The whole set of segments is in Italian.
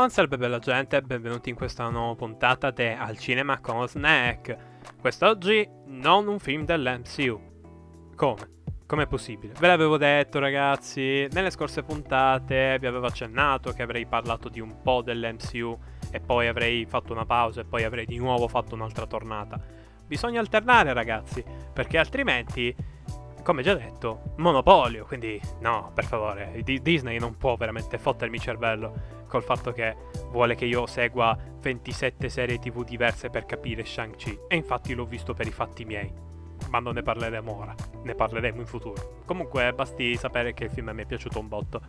Buon salve bella gente, benvenuti in questa nuova puntata di Al Cinema con Snack. Quest'oggi non un film dell'MCU. Come? Com'è possibile? Ve l'avevo detto ragazzi, nelle scorse puntate vi avevo accennato che avrei parlato di un po' dell'MCU e poi avrei fatto una pausa e poi avrei di nuovo fatto un'altra tornata. Bisogna alternare ragazzi, perché altrimenti come già detto, monopolio, quindi no, per favore, Disney non può veramente fottermi il cervello col fatto che vuole che io segua 27 serie tv diverse per capire Shang-Chi, e infatti l'ho visto per i fatti miei. Ma non ne parleremo ora, ne parleremo in futuro. Comunque basti sapere che il film mi è piaciuto un botto,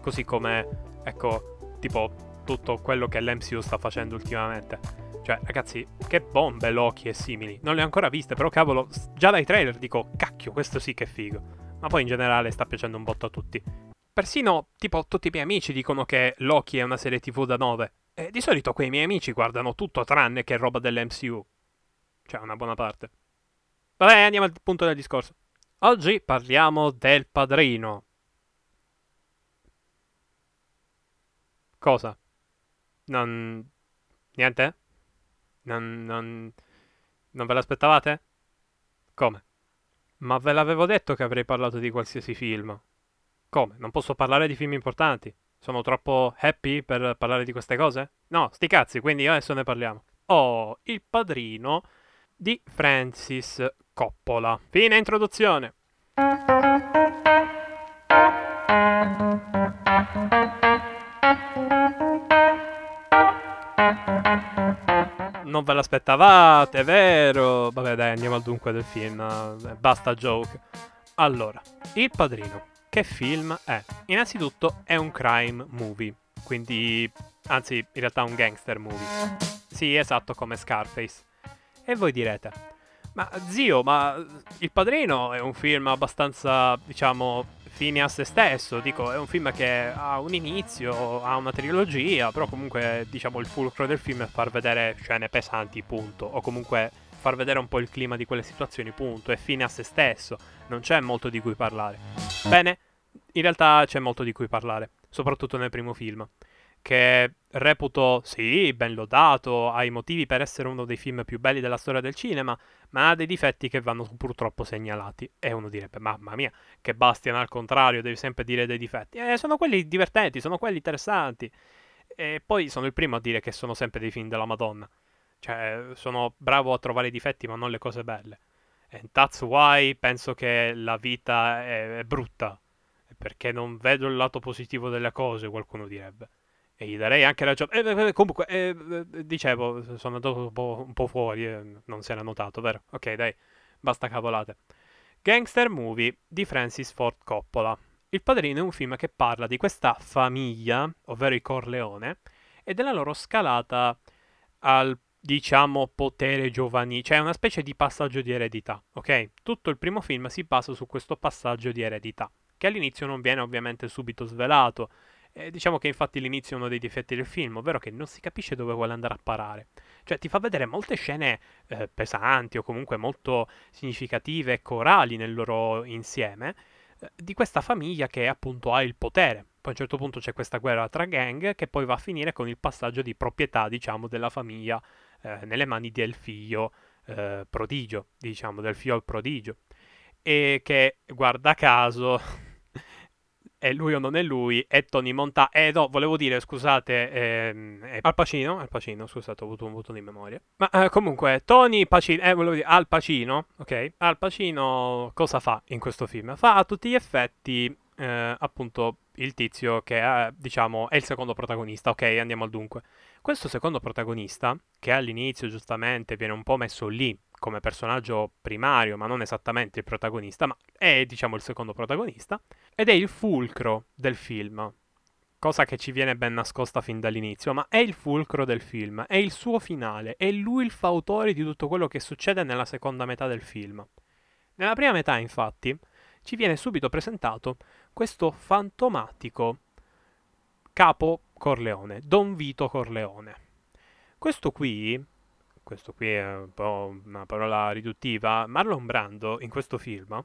così come, ecco, tipo tutto quello che l'MCU sta facendo ultimamente. Cioè, ragazzi, che bombe Loki e simili. Non le ho ancora viste, però cavolo, già dai trailer dico, cacchio, questo sì che è figo. Ma poi in generale sta piacendo un botto a tutti. Persino, tipo, tutti i miei amici dicono che Loki è una serie TV da 9. E di solito quei miei amici guardano tutto tranne che roba dell'MCU. Cioè, una buona parte. Vabbè, andiamo al punto del discorso. Oggi parliamo del padrino. Cosa? Non... Niente? Non, non, non ve l'aspettavate? Come? Ma ve l'avevo detto che avrei parlato di qualsiasi film. Come? Non posso parlare di film importanti? Sono troppo happy per parlare di queste cose? No, sti cazzi, quindi adesso ne parliamo. Oh, Il padrino di Francis Coppola. Fine introduzione. non ve l'aspettavate, vero? Vabbè, dai, andiamo al dunque del film. Basta joke. Allora, Il Padrino. Che film è? Innanzitutto è un crime movie, quindi, anzi, in realtà un gangster movie. Sì, esatto, come Scarface. E voi direte, ma zio, ma Il Padrino è un film abbastanza, diciamo, fine a se stesso. Dico, è un film che ha un inizio, ha una trilogia, però comunque diciamo il fulcro del film è far vedere scene pesanti, punto. O comunque far vedere un po' il clima di quelle situazioni, punto. È fine a se stesso, non c'è molto di cui parlare. Bene, in realtà c'è molto di cui parlare, soprattutto nel primo film che reputo, sì, ben lodato, ha i motivi per essere uno dei film più belli della storia del cinema, ma ha dei difetti che vanno purtroppo segnalati. E uno direbbe, mamma mia, che Bastian al contrario, devi sempre dire dei difetti. Eh, sono quelli divertenti, sono quelli interessanti. E poi sono il primo a dire che sono sempre dei film della Madonna. Cioè, sono bravo a trovare i difetti, ma non le cose belle. And that's why penso che la vita è, è brutta. Perché non vedo il lato positivo delle cose, qualcuno direbbe. E gli darei anche ragione. Eh, comunque, eh, eh, dicevo, sono andato un po', un po fuori, eh, non si era notato, vero? Ok, dai, basta cavolate. Gangster Movie di Francis Ford Coppola. Il Padrino è un film che parla di questa famiglia, ovvero i Corleone, e della loro scalata al, diciamo, potere giovanile. Cioè, una specie di passaggio di eredità, ok? Tutto il primo film si basa su questo passaggio di eredità, che all'inizio non viene ovviamente subito svelato eh, diciamo che infatti l'inizio è uno dei difetti del film, ovvero che non si capisce dove vuole andare a parare. Cioè ti fa vedere molte scene eh, pesanti o comunque molto significative e corali nel loro insieme eh, di questa famiglia che appunto ha il potere. Poi a un certo punto c'è questa guerra tra gang che poi va a finire con il passaggio di proprietà, diciamo, della famiglia eh, nelle mani del figlio eh, prodigio, diciamo, del figlio prodigio. E che, guarda caso, è lui o non è lui, è Tony Montana. Eh no, volevo dire, scusate, ehm, è Al Pacino, Al Pacino, scusate, ho avuto un voto di memoria. Ma eh, comunque, Tony Pacino, eh, volevo dire, Al Pacino, ok? Al Pacino cosa fa in questo film? Fa a tutti gli effetti, eh, appunto, il tizio che è, diciamo, è il secondo protagonista, ok? Andiamo al dunque. Questo secondo protagonista, che all'inizio giustamente viene un po' messo lì come personaggio primario, ma non esattamente il protagonista, ma è diciamo il secondo protagonista, ed è il fulcro del film. Cosa che ci viene ben nascosta fin dall'inizio, ma è il fulcro del film, è il suo finale, è lui il fautore di tutto quello che succede nella seconda metà del film. Nella prima metà, infatti, ci viene subito presentato questo fantomatico capo Corleone, Don Vito Corleone. Questo qui questo qui è un po' una parola riduttiva, Marlon Brando in questo film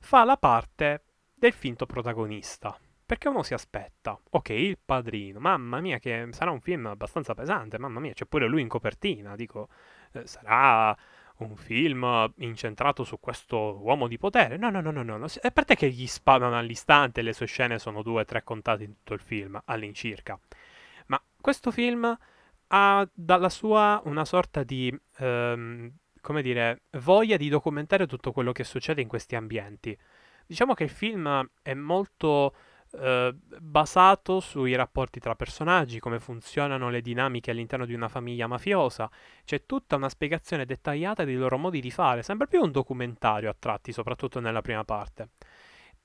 fa la parte del finto protagonista. Perché uno si aspetta, ok, il padrino, mamma mia, che sarà un film abbastanza pesante, mamma mia, c'è pure lui in copertina, dico, eh, sarà un film incentrato su questo uomo di potere. No, no, no, no, no. A parte che gli spadano all'istante le sue scene sono due tre contate in tutto il film, all'incirca. Ma questo film ha dalla sua una sorta di, ehm, come dire, voglia di documentare tutto quello che succede in questi ambienti. Diciamo che il film è molto eh, basato sui rapporti tra personaggi, come funzionano le dinamiche all'interno di una famiglia mafiosa. C'è tutta una spiegazione dettagliata dei loro modi di fare, sembra più un documentario a tratti, soprattutto nella prima parte.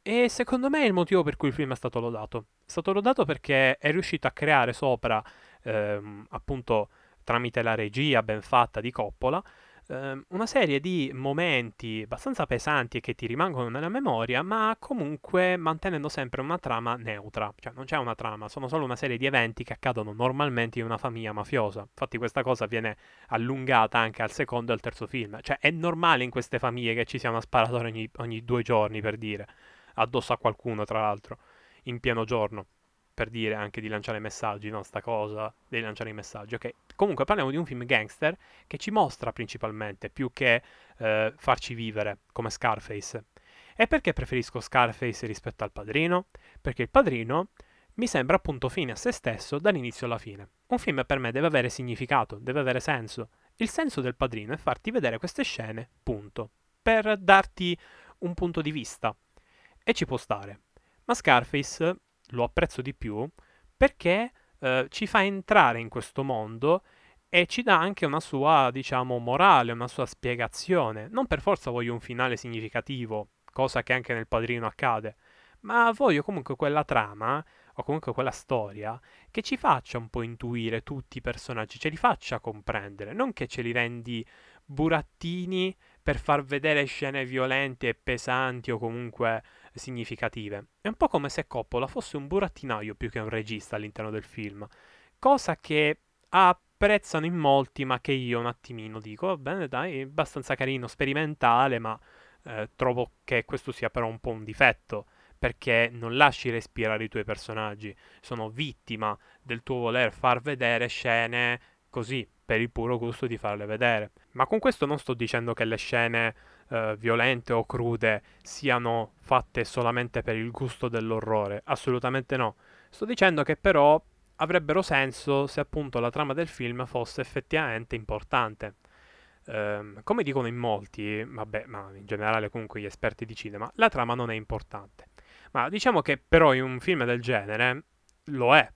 E secondo me è il motivo per cui il film è stato lodato. È stato lodato perché è riuscito a creare sopra, ehm, appunto, tramite la regia ben fatta di Coppola, ehm, una serie di momenti abbastanza pesanti e che ti rimangono nella memoria, ma comunque mantenendo sempre una trama neutra. Cioè non c'è una trama, sono solo una serie di eventi che accadono normalmente in una famiglia mafiosa. Infatti questa cosa viene allungata anche al secondo e al terzo film. Cioè è normale in queste famiglie che ci sia una sparatoria ogni, ogni due giorni, per dire, addosso a qualcuno, tra l'altro, in pieno giorno per dire anche di lanciare messaggi, no? Sta cosa, devi lanciare i messaggi, ok? Comunque parliamo di un film gangster che ci mostra principalmente, più che eh, farci vivere, come Scarface. E perché preferisco Scarface rispetto al Padrino? Perché il Padrino mi sembra appunto fine a se stesso dall'inizio alla fine. Un film per me deve avere significato, deve avere senso. Il senso del Padrino è farti vedere queste scene, punto. Per darti un punto di vista. E ci può stare. Ma Scarface lo apprezzo di più perché eh, ci fa entrare in questo mondo e ci dà anche una sua, diciamo, morale, una sua spiegazione. Non per forza voglio un finale significativo, cosa che anche nel Padrino accade, ma voglio comunque quella trama o comunque quella storia che ci faccia un po' intuire tutti i personaggi, ce li faccia comprendere, non che ce li rendi burattini per far vedere scene violente e pesanti o comunque significative. È un po' come se Coppola fosse un burattinaio più che un regista all'interno del film, cosa che apprezzano in molti, ma che io un attimino dico, va bene, dai, è abbastanza carino, sperimentale, ma eh, trovo che questo sia però un po' un difetto, perché non lasci respirare i tuoi personaggi, sono vittima del tuo voler far vedere scene così, per il puro gusto di farle vedere. Ma con questo non sto dicendo che le scene eh, violente o crude siano fatte solamente per il gusto dell'orrore, assolutamente no. Sto dicendo che però avrebbero senso se appunto la trama del film fosse effettivamente importante. Um, come dicono in molti, vabbè, ma in generale comunque gli esperti di cinema, la trama non è importante. Ma diciamo che però in un film del genere lo è.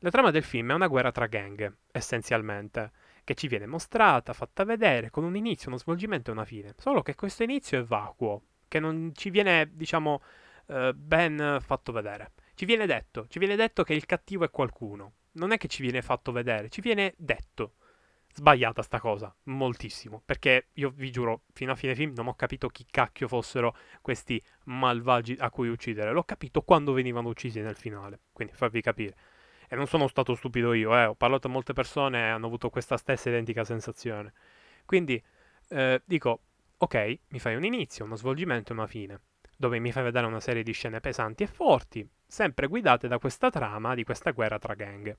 La trama del film è una guerra tra gang, essenzialmente che ci viene mostrata, fatta vedere, con un inizio, uno svolgimento e una fine. Solo che questo inizio è vacuo, che non ci viene, diciamo, eh, ben fatto vedere. Ci viene detto, ci viene detto che il cattivo è qualcuno. Non è che ci viene fatto vedere, ci viene detto. Sbagliata sta cosa, moltissimo, perché io vi giuro, fino a fine film non ho capito chi cacchio fossero questi malvagi a cui uccidere. L'ho capito quando venivano uccisi nel finale, quindi farvi capire. E non sono stato stupido io, eh. ho parlato a molte persone e hanno avuto questa stessa identica sensazione. Quindi eh, dico, ok, mi fai un inizio, uno svolgimento e una fine, dove mi fai vedere una serie di scene pesanti e forti, sempre guidate da questa trama di questa guerra tra gang.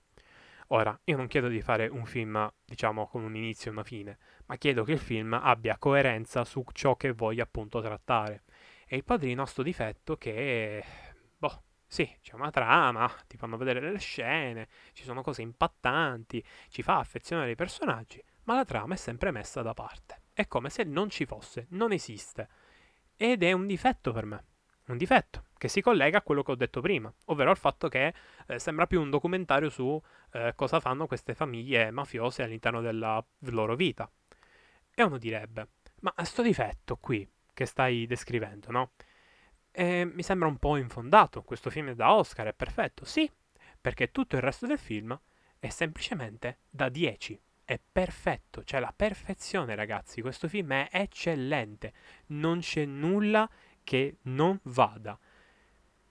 Ora, io non chiedo di fare un film, diciamo, con un inizio e una fine, ma chiedo che il film abbia coerenza su ciò che voglio appunto trattare. E il padrino ha sto difetto che, sì, c'è una trama, ti fanno vedere le scene, ci sono cose impattanti, ci fa affezionare i personaggi, ma la trama è sempre messa da parte. È come se non ci fosse, non esiste. Ed è un difetto per me. Un difetto che si collega a quello che ho detto prima, ovvero al fatto che eh, sembra più un documentario su eh, cosa fanno queste famiglie mafiose all'interno della loro vita. E uno direbbe, ma sto difetto qui che stai descrivendo, no? E mi sembra un po' infondato. Questo film da Oscar, è perfetto. Sì, perché tutto il resto del film è semplicemente da 10. È perfetto, c'è la perfezione, ragazzi. Questo film è eccellente. Non c'è nulla che non vada.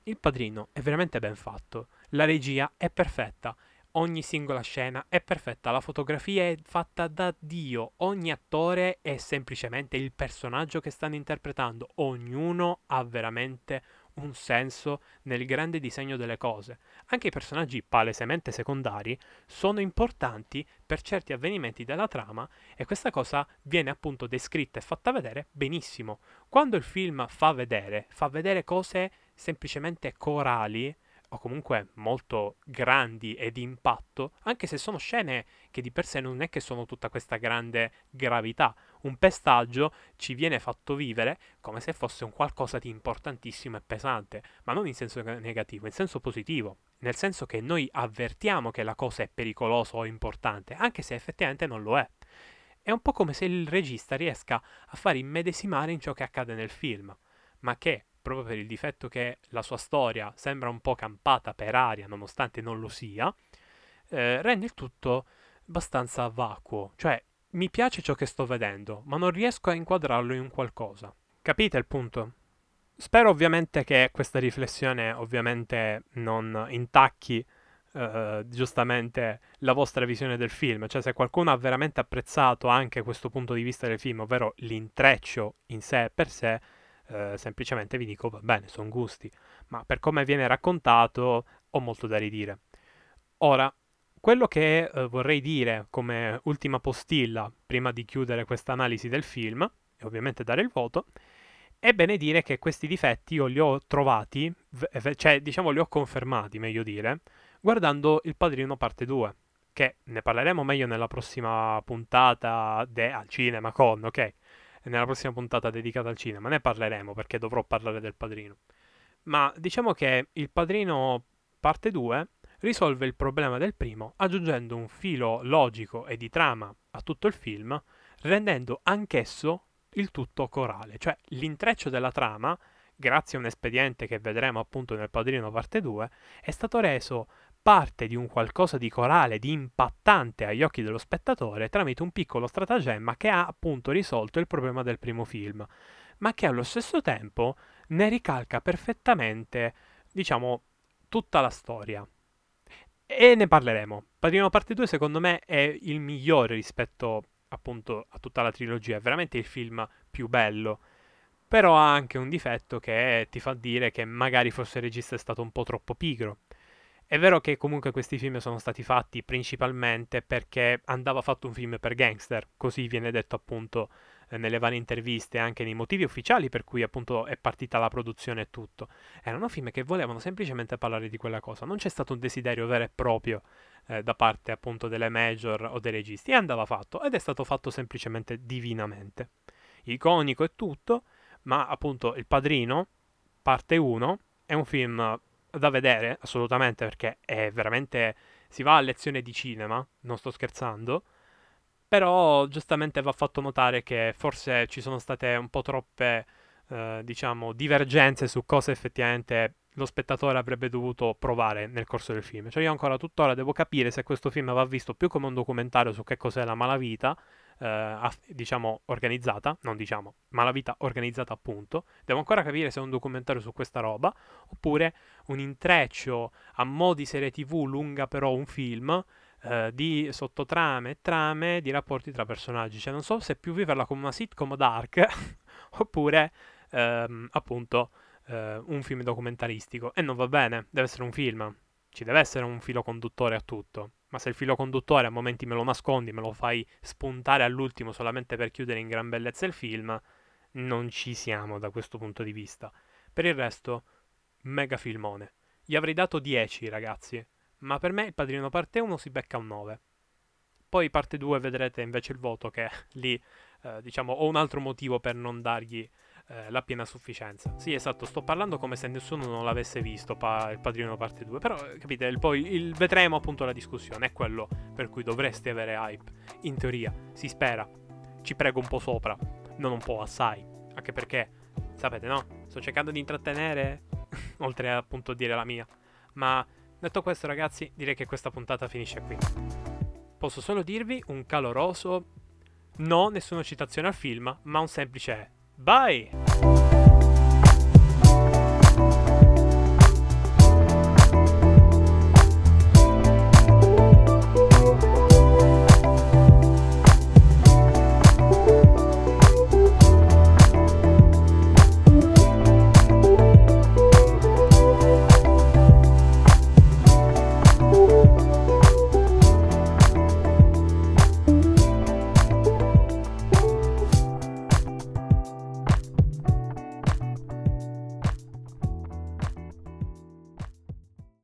Il padrino è veramente ben fatto. La regia è perfetta ogni singola scena è perfetta, la fotografia è fatta da Dio, ogni attore è semplicemente il personaggio che stanno interpretando, ognuno ha veramente un senso nel grande disegno delle cose. Anche i personaggi palesemente secondari sono importanti per certi avvenimenti della trama e questa cosa viene appunto descritta e fatta vedere benissimo. Quando il film fa vedere, fa vedere cose semplicemente corali, o comunque molto grandi e di impatto, anche se sono scene che di per sé non è che sono tutta questa grande gravità. Un pestaggio ci viene fatto vivere come se fosse un qualcosa di importantissimo e pesante, ma non in senso negativo, in senso positivo, nel senso che noi avvertiamo che la cosa è pericolosa o importante, anche se effettivamente non lo è. È un po' come se il regista riesca a far immedesimare in ciò che accade nel film, ma che proprio per il difetto che la sua storia sembra un po' campata per aria, nonostante non lo sia, eh, rende il tutto abbastanza vacuo. Cioè, mi piace ciò che sto vedendo, ma non riesco a inquadrarlo in qualcosa. Capite il punto? Spero ovviamente che questa riflessione ovviamente non intacchi Uh, giustamente la vostra visione del film. Cioè, se qualcuno ha veramente apprezzato anche questo punto di vista del film, ovvero l'intreccio in sé per sé, eh, semplicemente vi dico, va bene, sono gusti, ma per come viene raccontato ho molto da ridire. Ora, quello che eh, vorrei dire come ultima postilla, prima di chiudere questa analisi del film, e ovviamente dare il voto, è bene dire che questi difetti io li ho trovati, cioè diciamo li ho confermati, meglio dire, guardando Il Padrino parte 2, che ne parleremo meglio nella prossima puntata de- al cinema con, ok? Nella prossima puntata dedicata al cinema. Ne parleremo perché dovrò parlare del padrino. Ma diciamo che il padrino parte 2 risolve il problema del primo aggiungendo un filo logico e di trama a tutto il film, rendendo anch'esso il tutto corale, cioè l'intreccio della trama, grazie a un espediente che vedremo appunto nel Padrino parte 2, è stato reso parte di un qualcosa di corale, di impattante agli occhi dello spettatore tramite un piccolo stratagemma che ha appunto risolto il problema del primo film, ma che allo stesso tempo ne ricalca perfettamente, diciamo, tutta la storia. E ne parleremo. Padrino parte 2 secondo me è il migliore rispetto appunto a tutta la trilogia, è veramente il film più bello. Però ha anche un difetto che ti fa dire che magari forse il regista è stato un po' troppo pigro. È vero che comunque questi film sono stati fatti principalmente perché andava fatto un film per gangster, così viene detto appunto eh, nelle varie interviste, anche nei motivi ufficiali per cui appunto è partita la produzione e tutto. Erano film che volevano semplicemente parlare di quella cosa, non c'è stato un desiderio vero e proprio eh, da parte appunto delle major o dei registi, e andava fatto ed è stato fatto semplicemente divinamente. Iconico e tutto, ma appunto Il Padrino, parte 1, è un film da vedere, assolutamente, perché è veramente... si va a lezione di cinema, non sto scherzando, però giustamente va fatto notare che forse ci sono state un po' troppe, eh, diciamo, divergenze su cosa effettivamente lo spettatore avrebbe dovuto provare nel corso del film. Cioè io ancora tuttora devo capire se questo film va visto più come un documentario su che cos'è la malavita, eh, diciamo organizzata, non diciamo, malavita organizzata appunto. Devo ancora capire se è un documentario su questa roba, oppure un intreccio a mo' di serie tv lunga però un film, eh, di sottotrame e trame di rapporti tra personaggi. Cioè non so se più viverla come una sitcom dark, oppure ehm, appunto eh, un film documentaristico. E non va bene, deve essere un film. Ci deve essere un filo conduttore a tutto. Ma se il filo conduttore a momenti me lo nascondi, me lo fai spuntare all'ultimo solamente per chiudere in gran bellezza il film, non ci siamo da questo punto di vista. Per il resto, mega filmone. Gli avrei dato 10, ragazzi. Ma per me il Padrino parte 1 si becca un 9. Poi parte 2 vedrete invece il voto che lì, eh, diciamo, ho un altro motivo per non dargli eh, la piena sufficienza. Sì, esatto, sto parlando come se nessuno non l'avesse visto, pa- il Padrino parte 2, però capite, il, poi il, vedremo appunto la discussione, è quello per cui dovreste avere hype. In teoria, si spera. Ci prego un po' sopra, non un po' assai, anche perché, sapete no, sto cercando di intrattenere, oltre a appunto dire la mia. Ma detto questo ragazzi, direi che questa puntata finisce qui. Posso solo dirvi un caloroso... No, nessuna citazione al film, ma un semplice Bye.